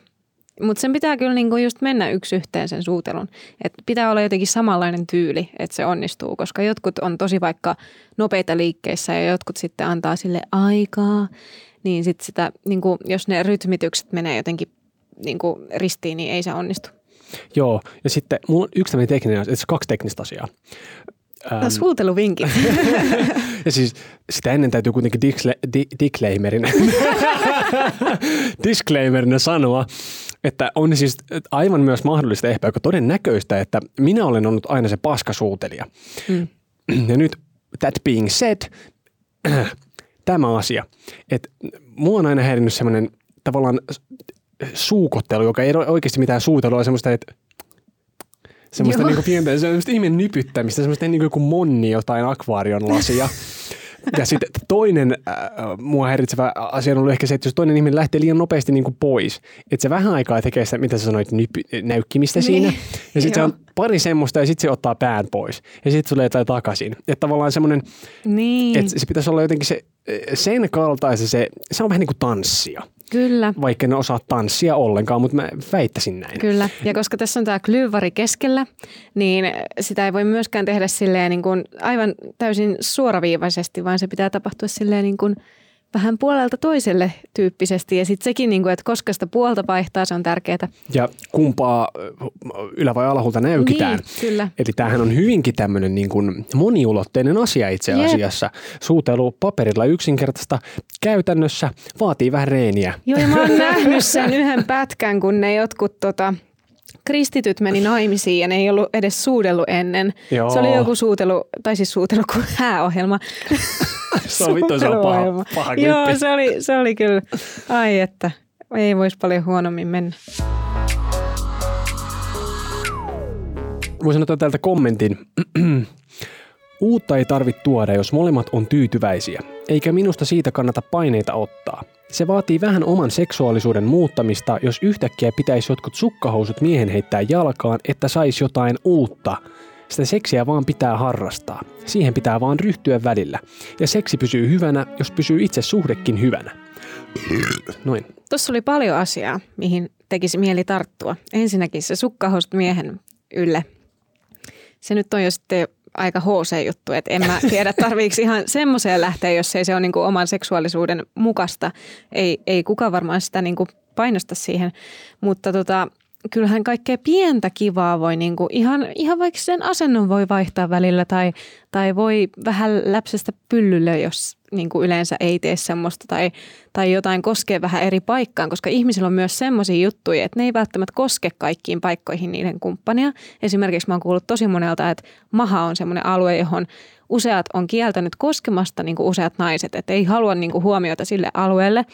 Mutta sen pitää kyllä niinku just mennä yksi yhteen sen suutelun. Et pitää olla jotenkin samanlainen tyyli, että se onnistuu, koska jotkut on tosi vaikka nopeita liikkeissä ja jotkut sitten antaa sille aikaa. Niin sit sitä, niinku, jos ne rytmitykset menee jotenkin niinku ristiin, niin ei se onnistu. Joo, ja sitten mulla on yksi tämmöinen tekninen asia, on kaksi teknistä asiaa. No, suuteluvinkit. *laughs* Ja siis sitä ennen täytyy kuitenkin discle, di, disclaimerina, *laughs* disclaimerina sanoa, että on siis aivan myös mahdollista ehkä aika todennäköistä, että minä olen ollut aina se paskasuutelija. Mm. Ja nyt that being said, *clears throat* tämä asia, että mua on aina häirinnyt semmoinen tavallaan suukottelu, joka ei ole oikeasti mitään suutelua, semmoista, että semmoista niinku pientä, semmoista ihmeen nypyttämistä, semmoista niin kuin monni jotain akvaarion lasia. *laughs* Ja sitten toinen äh, mua häiritsevä asia on ollut ehkä se, että jos toinen ihminen lähtee liian nopeasti niin kuin pois, että se vähän aikaa tekee sitä, mitä sä sanoit, nypy, näykkimistä Niin, siinä. Ja sitten se on pari semmoista ja sitten se ottaa pään pois. Ja sitten tulee jotain takaisin. Että tavallaan semmoinen, niin, että se pitäisi olla jotenkin se, sen kaltaisen se, se on vähän niin kuin tanssia. Kyllä. Vaikka en osaa tanssia ollenkaan, mutta mä väittäisin näin. Kyllä, ja koska tässä on tämä klyyvari keskellä, niin sitä ei voi myöskään tehdä silleen niin kuin aivan täysin suoraviivaisesti, vaan se pitää tapahtua silleen niin kuin vähän puolelta toiselle tyyppisesti. Ja sitten sekin, niin kuin, että koska sitä puolta vaihtaa, se on tärkeää. Ja kumpaa ö, ylä- vai alahulta näykitään. Niin, kyllä. Eli tämähän on hyvinkin tämmöinen niin kuin moniulotteinen asia itse asiassa. Suutelu paperilla yksinkertaista käytännössä vaatii vähän reeniä. Joo, ja mä oon *laughs* nähnyt sen yhden pätkän, kun ne jotkut tota, kristityt meni naimisiin ja ne ei ollut edes suudellut ennen. Joo. Se oli joku suutelu, tai siis suutelu kuin hääohjelma. *laughs* Se on vittu, se on paha, paha Joo, se oli, se oli kyllä, ai että, ei voisi paljon huonommin mennä. Voisin ottaa täältä kommentin. *clears throat* Uutta ei tarvitse tuoda, jos molemmat on tyytyväisiä, eikä minusta siitä kannata paineita ottaa. Se vaatii vähän oman seksuaalisuuden muuttamista, jos yhtäkkiä pitäisi jotkut sukkahousut miehen heittää jalkaan, että saisi jotain uutta. Sitä seksiä vaan pitää harrastaa. Siihen pitää vaan ryhtyä välillä. Ja seksi pysyy hyvänä, jos pysyy itse suhdekin hyvänä. Noin. Tuossa oli paljon asiaa, mihin tekisi mieli tarttua. Ensinnäkin se sukkahousut miehen ylle. Se nyt on jo sitten aika HC-juttu, että en mä tiedä tarviiko ihan semmoiseen lähteä, jos ei se ole niin kuin oman seksuaalisuuden mukasta. Ei, ei kukaan varmaan sitä niin kuin painosta siihen. Mutta tota, kyllähän kaikkea pientä kivaa voi niinku, ihan, ihan vaikka sen asennon voi vaihtaa välillä tai, tai voi vähän läpsästä pyllylle, jos niinku yleensä ei tee semmoista tai, tai jotain koskee vähän eri paikkaan, koska ihmisillä on myös semmoisia juttuja, että ne ei välttämättä koske kaikkiin paikkoihin niiden kumppania. Esimerkiksi mä oon kuullut tosi monelta, että maha on semmoinen alue, johon useat on kieltänyt koskemasta niin kuin useat naiset, että ei halua niin kuin huomiota sille alueelle.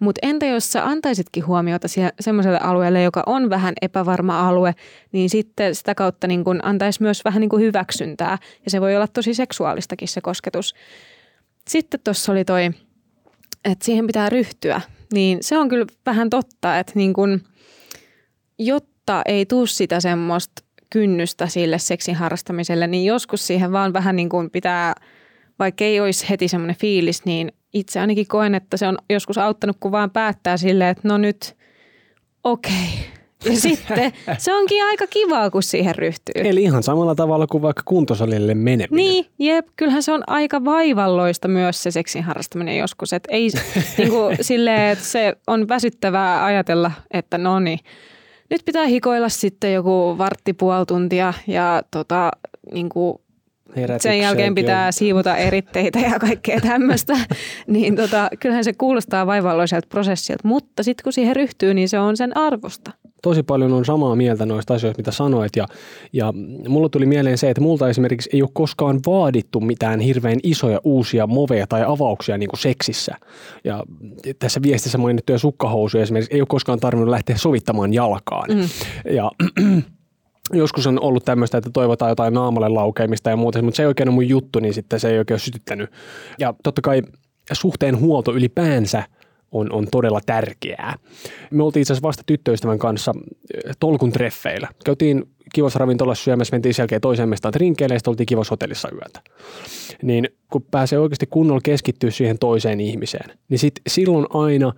Mutta entä jos sä antaisitkin huomiota semmoiselle alueelle, joka on vähän epävarma alue, niin sitten sitä kautta niin kun antaisi myös vähän niin kuin hyväksyntää. Ja se voi olla tosi seksuaalistakin se kosketus. Sitten tuossa oli toi, että siihen pitää ryhtyä. Niin se on kyllä vähän totta, että niin kun, jotta ei tuu sitä semmoista kynnystä sille seksin harrastamiselle, niin joskus siihen vaan vähän niin kuin pitää, vaikka ei olisi heti semmoinen fiilis, niin itse ainakin koen, että se on joskus auttanut, kun vaan päättää silleen, että no nyt okei. Okay. Ja *laughs* sitten se onkin aika kivaa, kun siihen ryhtyy. Eli ihan samalla tavalla kuin vaikka kuntosalille meneminen. Niin, jep. Kyllähän se on aika vaivalloista myös se seksin harrastaminen joskus. Et ei *laughs* niin kuin, silleen, että se on väsyttävää ajatella, että no niin, nyt pitää hikoilla sitten joku vartti puoli tuntia ja tota, niin kuin sen jälkeen pitää siivota eritteitä ja kaikkea tämmöistä. *laughs* niin tota, kyllähän se kuulostaa vaivalloiselta prosessilta, mutta sitten kun siihen ryhtyy, niin se on sen arvosta tosi paljon on samaa mieltä noista asioista, mitä sanoit. Ja, ja mulla tuli mieleen se, että multa esimerkiksi ei ole koskaan vaadittu mitään hirveän isoja uusia moveja tai avauksia niin kuin seksissä. Ja tässä viestissä mainittuja sukkahousuja esimerkiksi ei ole koskaan tarvinnut lähteä sovittamaan jalkaan. Mm. Ja *clears throat* joskus on ollut tämmöistä, että toivotaan jotain naamalle laukeimista ja muuta, mutta se ei oikein ole mun juttu, niin sitten se ei oikein ole sytyttänyt. Ja totta kai suhteen huolto ylipäänsä – on, on todella tärkeää. Me oltiin itse asiassa vasta tyttöystävän kanssa eh, tolkun treffeillä. Käytiin kivassa ravintolassa syömässä, mentiin sen jälkeen toiseen mestaan rinkeille ja sitten oltiin kivassa hotellissa yötä. Niin kun pääsee oikeasti kunnolla keskittyä siihen toiseen ihmiseen, niin sit silloin aina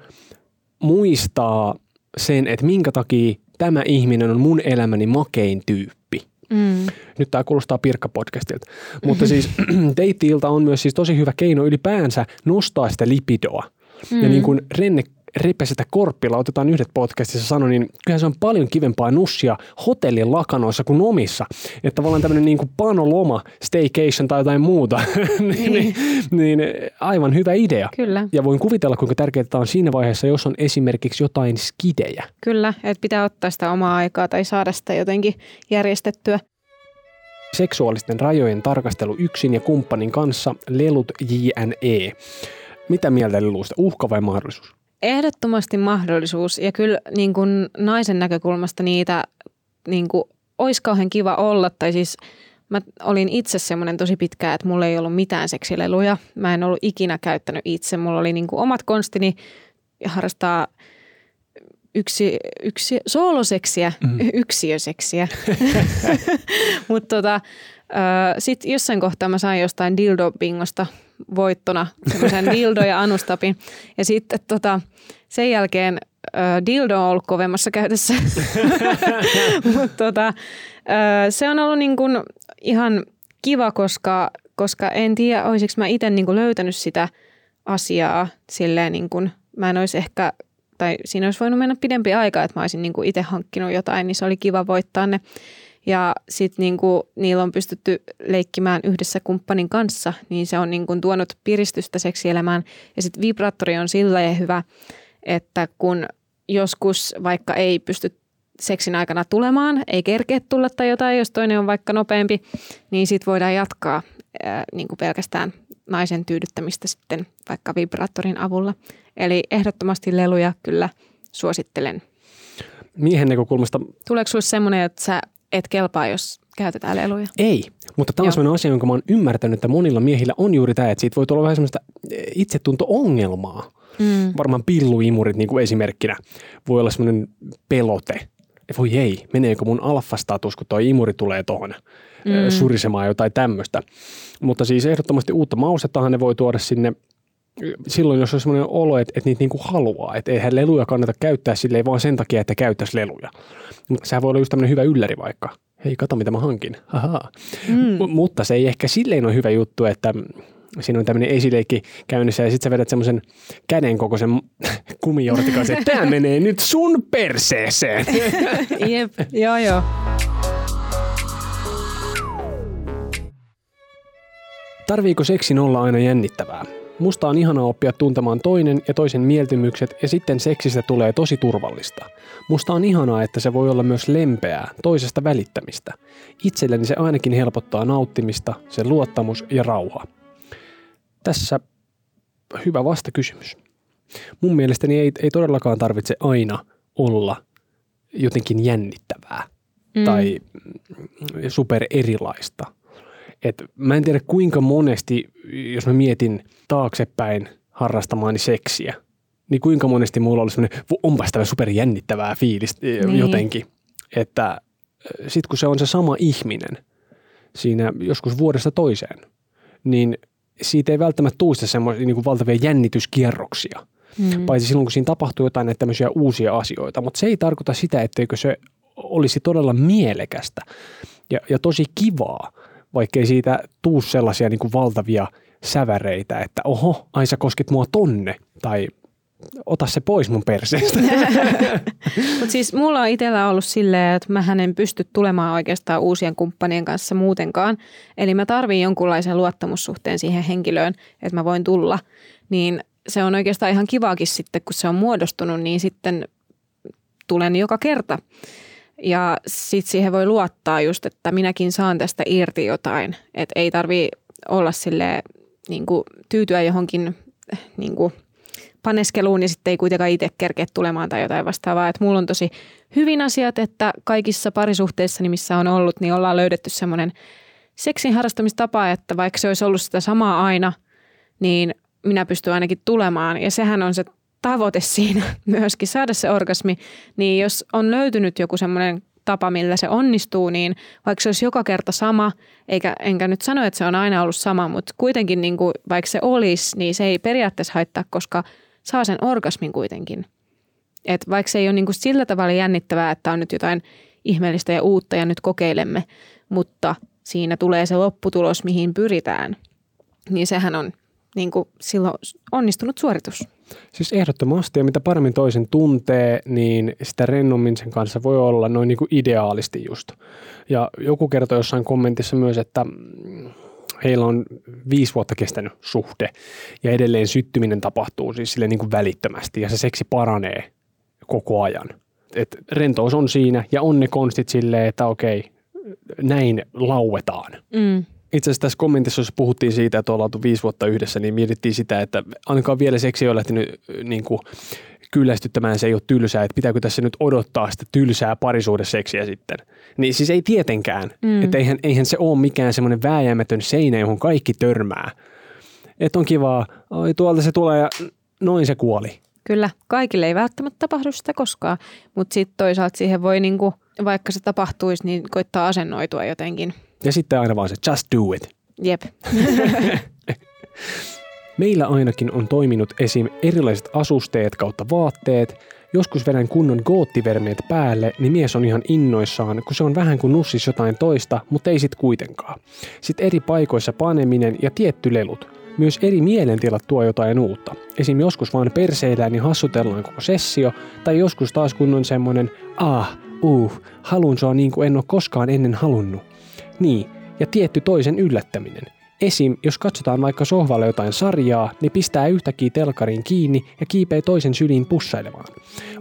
muistaa sen, että minkä takia tämä ihminen on mun elämäni makein tyyppi. Mm. Nyt tämä kuulostaa Pirkka-podcastilta. Mutta siis *clears throat* deittiilta on myös siis tosi hyvä keino ylipäänsä nostaa sitä lipidoa – Mm. Ja niin kuin Renne Ripesetä Korppila, otetaan yhdet podcastissa sanoi, niin kyllähän se on paljon kivempaa nussia hotellin lakanoissa kuin omissa. Että tavallaan tämmöinen niin kuin panoloma, staycation tai jotain muuta, *laughs* niin, niin, niin aivan hyvä idea. Kyllä. Ja voin kuvitella, kuinka tärkeää tämä on siinä vaiheessa, jos on esimerkiksi jotain skidejä. Kyllä, että pitää ottaa sitä omaa aikaa tai saada sitä jotenkin järjestettyä. Seksuaalisten rajojen tarkastelu yksin ja kumppanin kanssa, lelut JNE. Mitä mieltä leluista, uhka vai mahdollisuus? Ehdottomasti mahdollisuus ja kyllä niin kuin naisen näkökulmasta niitä niin kuin, olisi kauhean kiva olla. Tai siis mä olin itse semmoinen tosi pitkä, että mulla ei ollut mitään seksileluja. Mä en ollut ikinä käyttänyt itse. Mulla oli niin kuin omat konstini harrastaa yksi, yksi sooloseksiä, mm. yksiöseksiä. *laughs* *laughs* Mutta tota, sitten jossain kohtaa mä sain jostain dildo-bingosta voittona semmoisen *laughs* dildo ja anustapin. Ja sitten tota, sen jälkeen äh, dildo on ollut kovemmassa käytössä. *laughs* Mutta tota, äh, se on ollut niin kuin ihan kiva, koska, koska en tiedä, olisiko mä itse niin löytänyt sitä asiaa silleen niin kuin, mä en olisi ehkä, tai siinä olisi voinut mennä pidempi aika, että mä olisin niin itse hankkinut jotain, niin se oli kiva voittaa ne. Ja sitten niinku, niillä on pystytty leikkimään yhdessä kumppanin kanssa, niin se on niinku tuonut piristystä seksielämään. Ja sitten vibraattori on sillä hyvä, että kun joskus vaikka ei pysty seksin aikana tulemaan, ei kerkeä tulla tai jotain, jos toinen on vaikka nopeampi, niin sitten voidaan jatkaa ää, niin kuin pelkästään naisen tyydyttämistä sitten vaikka vibraattorin avulla. Eli ehdottomasti leluja kyllä suosittelen. Miehen näkökulmasta... Tuleeko sinulle semmoinen, että sä et kelpaa, jos käytetään leluja. Ei, mutta tämä on sellainen asia, jonka mä oon ymmärtänyt, että monilla miehillä on juuri tämä, että siitä voi tulla vähän semmoista eh, itsetunto-ongelmaa. Mm. Varmaan pilluimurit niin kuin esimerkkinä voi olla semmoinen pelote. Voi ei, meneekö mun alfastatus, kun tuo imuri tulee tuohon mm. surisemaan jotain tämmöistä. Mutta siis ehdottomasti uutta maustettahan ne voi tuoda sinne silloin, jos on sellainen olo, että, että niitä niinku haluaa. Että eihän leluja kannata käyttää silleen vaan sen takia, että käyttäisi leluja. Mutta sehän voi olla just tämmöinen hyvä ylläri vaikka. Hei, kato mitä mä hankin. Ahaa. Mm. M- mutta se ei ehkä silleen ole hyvä juttu, että siinä on tämmöinen esileikki käynnissä ja sitten sä vedät semmoisen käden kokoisen *laughs* kumijourtikan, että tämä *laughs* menee nyt sun perseeseen. *laughs* Jep, joo joo. Tarviiko seksin olla aina jännittävää? Musta on ihanaa oppia tuntemaan toinen ja toisen mieltymykset ja sitten seksistä tulee tosi turvallista. Musta on ihanaa, että se voi olla myös lempeää, toisesta välittämistä. Itselleni se ainakin helpottaa nauttimista, sen luottamus ja rauha. Tässä hyvä vastakysymys. Mun mielestäni ei, ei todellakaan tarvitse aina olla jotenkin jännittävää mm. tai super erilaista – et mä en tiedä kuinka monesti, jos mä mietin taaksepäin harrastamaani seksiä, niin kuinka monesti mulla oli semmoinen, onpas tämä superjännittävää fiilistä e, niin. jotenkin. Että e, sitten kun se on se sama ihminen siinä joskus vuodesta toiseen, niin siitä ei välttämättä tule semmoisia niin valtavia jännityskierroksia. Mm. Paitsi silloin, kun siinä tapahtuu jotain näitä tämmöisiä uusia asioita. Mutta se ei tarkoita sitä, etteikö se olisi todella mielekästä ja, ja tosi kivaa vaikkei siitä tuu sellaisia niin kuin valtavia säväreitä, että oho, ai sä koskit mua tonne, tai ota se pois mun perseestä. *laughs* Mutta siis mulla on itsellä ollut silleen, että mä en pysty tulemaan oikeastaan uusien kumppanien kanssa muutenkaan. Eli mä tarviin jonkunlaisen luottamussuhteen siihen henkilöön, että mä voin tulla. Niin se on oikeastaan ihan kivaakin sitten, kun se on muodostunut, niin sitten tulen joka kerta. Ja sitten siihen voi luottaa just, että minäkin saan tästä irti jotain. Että ei tarvi olla sille niin tyytyä johonkin niin kuin, paneskeluun ja sitten ei kuitenkaan itse kerkeä tulemaan tai jotain vastaavaa. Että mulla on tosi hyvin asiat, että kaikissa parisuhteissa, missä on ollut, niin ollaan löydetty semmoinen seksin harrastamistapa, että vaikka se olisi ollut sitä samaa aina, niin minä pystyn ainakin tulemaan. Ja sehän on se tavoite siinä *laughs* myöskin saada se orgasmi, niin jos on löytynyt joku semmoinen tapa, millä se onnistuu, niin vaikka se olisi joka kerta sama, eikä, enkä nyt sano, että se on aina ollut sama, mutta kuitenkin niin kuin, vaikka se olisi, niin se ei periaatteessa haittaa, koska saa sen orgasmin kuitenkin. Et vaikka se ei ole niin kuin sillä tavalla jännittävää, että on nyt jotain ihmeellistä ja uutta ja nyt kokeilemme, mutta siinä tulee se lopputulos, mihin pyritään, niin sehän on niin kuin silloin onnistunut suoritus. Siis ehdottomasti, ja mitä paremmin toisen tuntee, niin sitä rennommin sen kanssa voi olla noin niin kuin ideaalisti just. Ja joku kertoi jossain kommentissa myös, että heillä on viisi vuotta kestänyt suhde, ja edelleen syttyminen tapahtuu siis sille niin kuin välittömästi, ja se seksi paranee koko ajan. Et rentous on siinä, ja on ne konstit silleen, että okei, näin lauetaan. Mm itse asiassa tässä kommentissa, jossa puhuttiin siitä, että ollaan oltu viisi vuotta yhdessä, niin mietittiin sitä, että ainakaan vielä seksi ei ole lähtenyt niin kuin, kyllästyttämään, se ei ole tylsää, että pitääkö tässä nyt odottaa sitä tylsää parisuudeseksiä sitten. Niin siis ei tietenkään, mm. että eihän, eihän se ole mikään semmoinen vääjäämätön seinä, johon kaikki törmää. Että on kivaa, oi tuolta se tulee ja noin se kuoli. Kyllä, kaikille ei välttämättä tapahdu sitä koskaan, mutta sitten toisaalta siihen voi, niinku, vaikka se tapahtuisi, niin koittaa asennoitua jotenkin – ja sitten aina vaan se just do it. Jep. *laughs* Meillä ainakin on toiminut esim. erilaiset asusteet kautta vaatteet. Joskus vedän kunnon goottivermeet päälle, niin mies on ihan innoissaan, kun se on vähän kuin nussis jotain toista, mutta ei sit kuitenkaan. Sitten eri paikoissa paneminen ja tietty lelut. Myös eri mielentilat tuo jotain uutta. Esim. joskus vaan perseillään ja hassutellaan koko sessio, tai joskus taas kun on semmonen, ah, uh, halun sua niin kuin en ole koskaan ennen halunnut. Niin, ja tietty toisen yllättäminen. Esim. jos katsotaan vaikka sohvalle jotain sarjaa, niin pistää yhtäkkiä telkarin kiinni ja kiipee toisen syliin pussailemaan.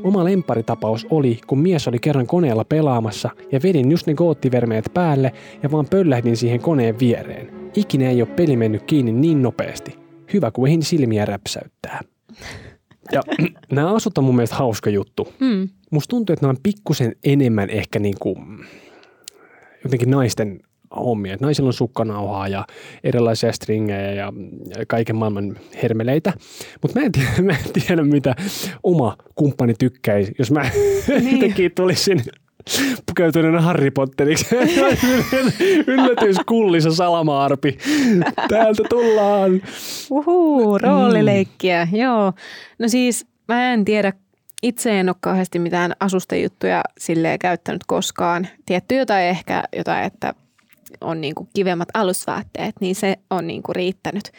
Oma lemparitapaus oli, kun mies oli kerran koneella pelaamassa ja vedin just ne goottivermeet päälle ja vaan pöllähdin siihen koneen viereen. Ikinä ei ole peli mennyt kiinni niin nopeasti. Hyvä kuin eihin silmiä räpsäyttää. Ja *clears throat* nämä asut on mun mielestä hauska juttu. Mm. Musta tuntuu, että nämä on pikkusen enemmän ehkä niin kuin jotenkin naisten hommia. Että naisilla on sukkanauhaa ja erilaisia stringejä ja kaiken maailman hermeleitä. Mutta mä, en tiedä, mä en tiedä, mitä oma kumppani tykkäisi, jos mä niin. tulisin pukeutuneena Harry Potteriksi. *laughs* Yllätyskullissa salamaarpi. Täältä tullaan. Uhu, roolileikkiä, mm. joo. No siis mä en tiedä, itse en ole kauheasti mitään asustejuttuja silleen käyttänyt koskaan. Tietty jotain ehkä jotain, että on niin kuin kivemmat alusvaatteet, niin se on niin kuin riittänyt.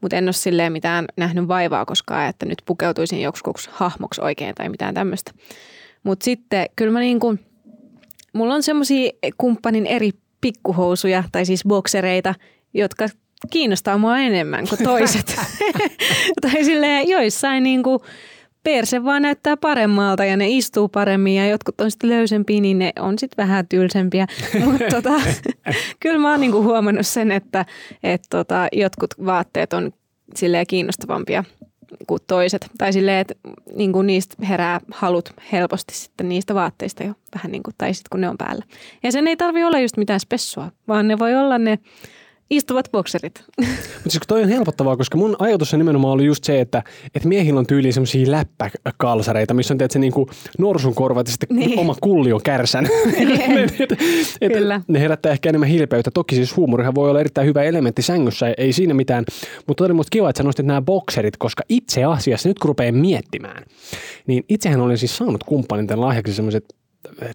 Mutta en ole silleen mitään nähnyt vaivaa koskaan, että nyt pukeutuisin joskus hahmoksi oikein tai mitään tämmöistä. Mutta sitten kyllä mä niin kuin, mulla on semmoisia kumppanin eri pikkuhousuja tai siis boksereita, jotka kiinnostaa mua enemmän kuin toiset. *laughs* *laughs* tai silleen joissain niin kuin perse vaan näyttää paremmalta ja ne istuu paremmin ja jotkut on sitten löysempiä, niin ne on sitten vähän tylsempiä. *laughs* Mutta tota, *laughs* kyllä mä oon niinku huomannut sen, että et tota, jotkut vaatteet on silleen kiinnostavampia kuin toiset. Tai silleen, että niin kuin niistä herää halut helposti sitten niistä vaatteista jo vähän niin kuin, tai sitten kun ne on päällä. Ja sen ei tarvi olla just mitään spessua, vaan ne voi olla ne Istuvat bokserit. Mutta siis toi on helpottavaa, koska mun ajatus on nimenomaan ollut just se, että, että miehillä on tyyliin semmoisia läppäkalsareita, missä on se niinku norsun korvat ja sitten niin. oma kulli on kärsän. *laughs* et, et, Kyllä. Ne herättää ehkä enemmän hilpeyttä. Toki siis huumorihan voi olla erittäin hyvä elementti sängyssä, ei siinä mitään. Mutta oli musta kiva, että sä nostit nämä bokserit, koska itse asiassa nyt kun rupeaa miettimään, niin itsehän olen siis saanut kumppanin tämän lahjaksi semmoiset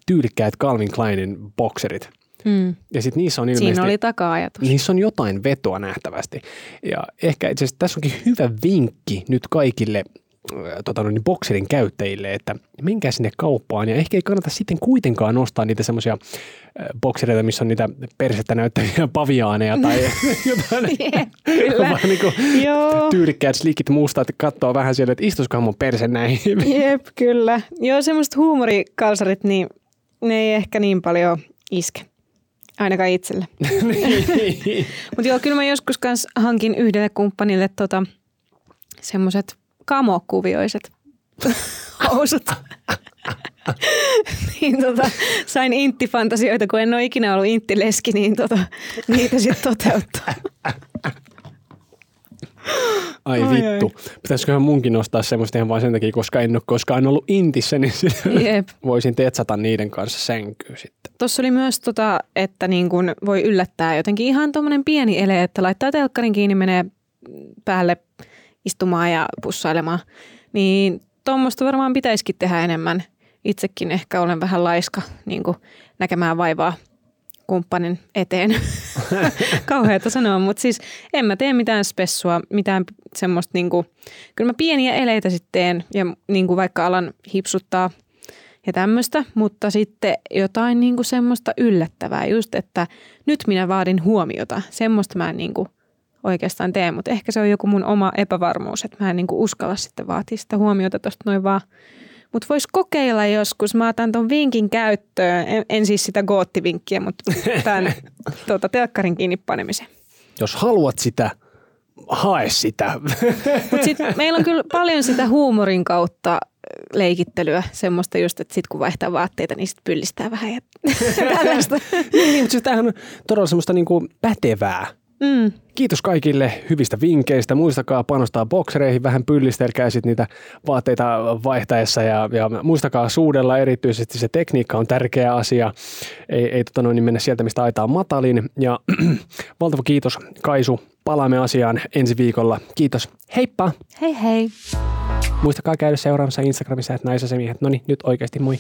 tyylikkäät Calvin Kleinin bokserit – Mm. Ja sitten niissä on ilmeisesti... Siinä oli taka-ajatus. Niissä on jotain vetoa nähtävästi. Ja ehkä itse asiassa tässä onkin hyvä vinkki nyt kaikille tota, niin bokserin käyttäjille, että menkää sinne kauppaan ja ehkä ei kannata sitten kuitenkaan nostaa niitä semmoisia boksereita, missä on niitä persettä näyttäviä *laughs* paviaaneja tai *laughs* jotain yeah, kyllä. vaan niin kuin tyylikkäät slikit muusta, että katsoo vähän siellä, että istuskohan mun perse näin. Jep, kyllä. Joo, semmoiset huumorikalsarit, niin ne ei ehkä niin paljon iske. Ainakaan itselle. *laughs* *laughs* Mutta joo, kyllä mä joskus kans hankin yhdelle kumppanille tota, semmoiset kamokuvioiset *laughs* housut. niin tota, sain inttifantasioita, kun en ole ikinä ollut inttileski, niin tota, niitä sitten toteuttaa. Ai, ai vittu. Ai. Pitäisiköhän munkin nostaa semmoista ihan vain sen takia, koska en ole koskaan ollut intissä, niin Jep. *laughs* voisin tetsata niiden kanssa sänkyä sitten. Tuossa oli myös, tota, että niin kun voi yllättää jotenkin ihan tuommoinen pieni ele, että laittaa telkkarin kiinni, menee päälle istumaan ja pussailemaan. Niin tuommoista varmaan pitäisikin tehdä enemmän. Itsekin ehkä olen vähän laiska niin näkemään vaivaa kumppanin eteen. *laughs* Kauheata sanoa, mutta siis en mä tee mitään spessua, mitään semmoista niinku, kyllä mä pieniä eleitä sitten teen ja niinku vaikka alan hipsuttaa ja tämmöistä, mutta sitten jotain niinku semmoista yllättävää just, että nyt minä vaadin huomiota. Semmoista mä en niinku oikeastaan tee, mutta ehkä se on joku mun oma epävarmuus, että mä en niinku uskalla sitten vaatia sitä huomiota tuosta noin vaan – mutta voisi kokeilla joskus. Mä otan ton vinkin käyttöön. En, en siis sitä goottivinkkiä, mutta tämän *laughs* tuota, telkkarin kiinni panemisen. Jos haluat sitä, hae sitä. Mutta sitten meillä on kyllä paljon sitä huumorin kautta leikittelyä, semmoista just, että sitten kun vaihtaa vaatteita, niin sitten pyllistää vähän ja *laughs* tällaista. niin, mutta siis tämähän on todella semmoista niinku pätevää Mm. Kiitos kaikille hyvistä vinkkeistä. Muistakaa panostaa boksereihin, vähän pyllistelkää sit niitä vaatteita vaihtaessa ja, ja muistakaa suudella erityisesti se tekniikka on tärkeä asia. Ei, ei tota noin, niin mennä sieltä, mistä aitaa matalin. Ja *clears throat* valtava kiitos Kaisu. Palaamme asiaan ensi viikolla. Kiitos. Heippa! Hei hei! Muistakaa käydä seuraamassa Instagramissa, että naisasemiehet. No niin, nyt oikeasti moi.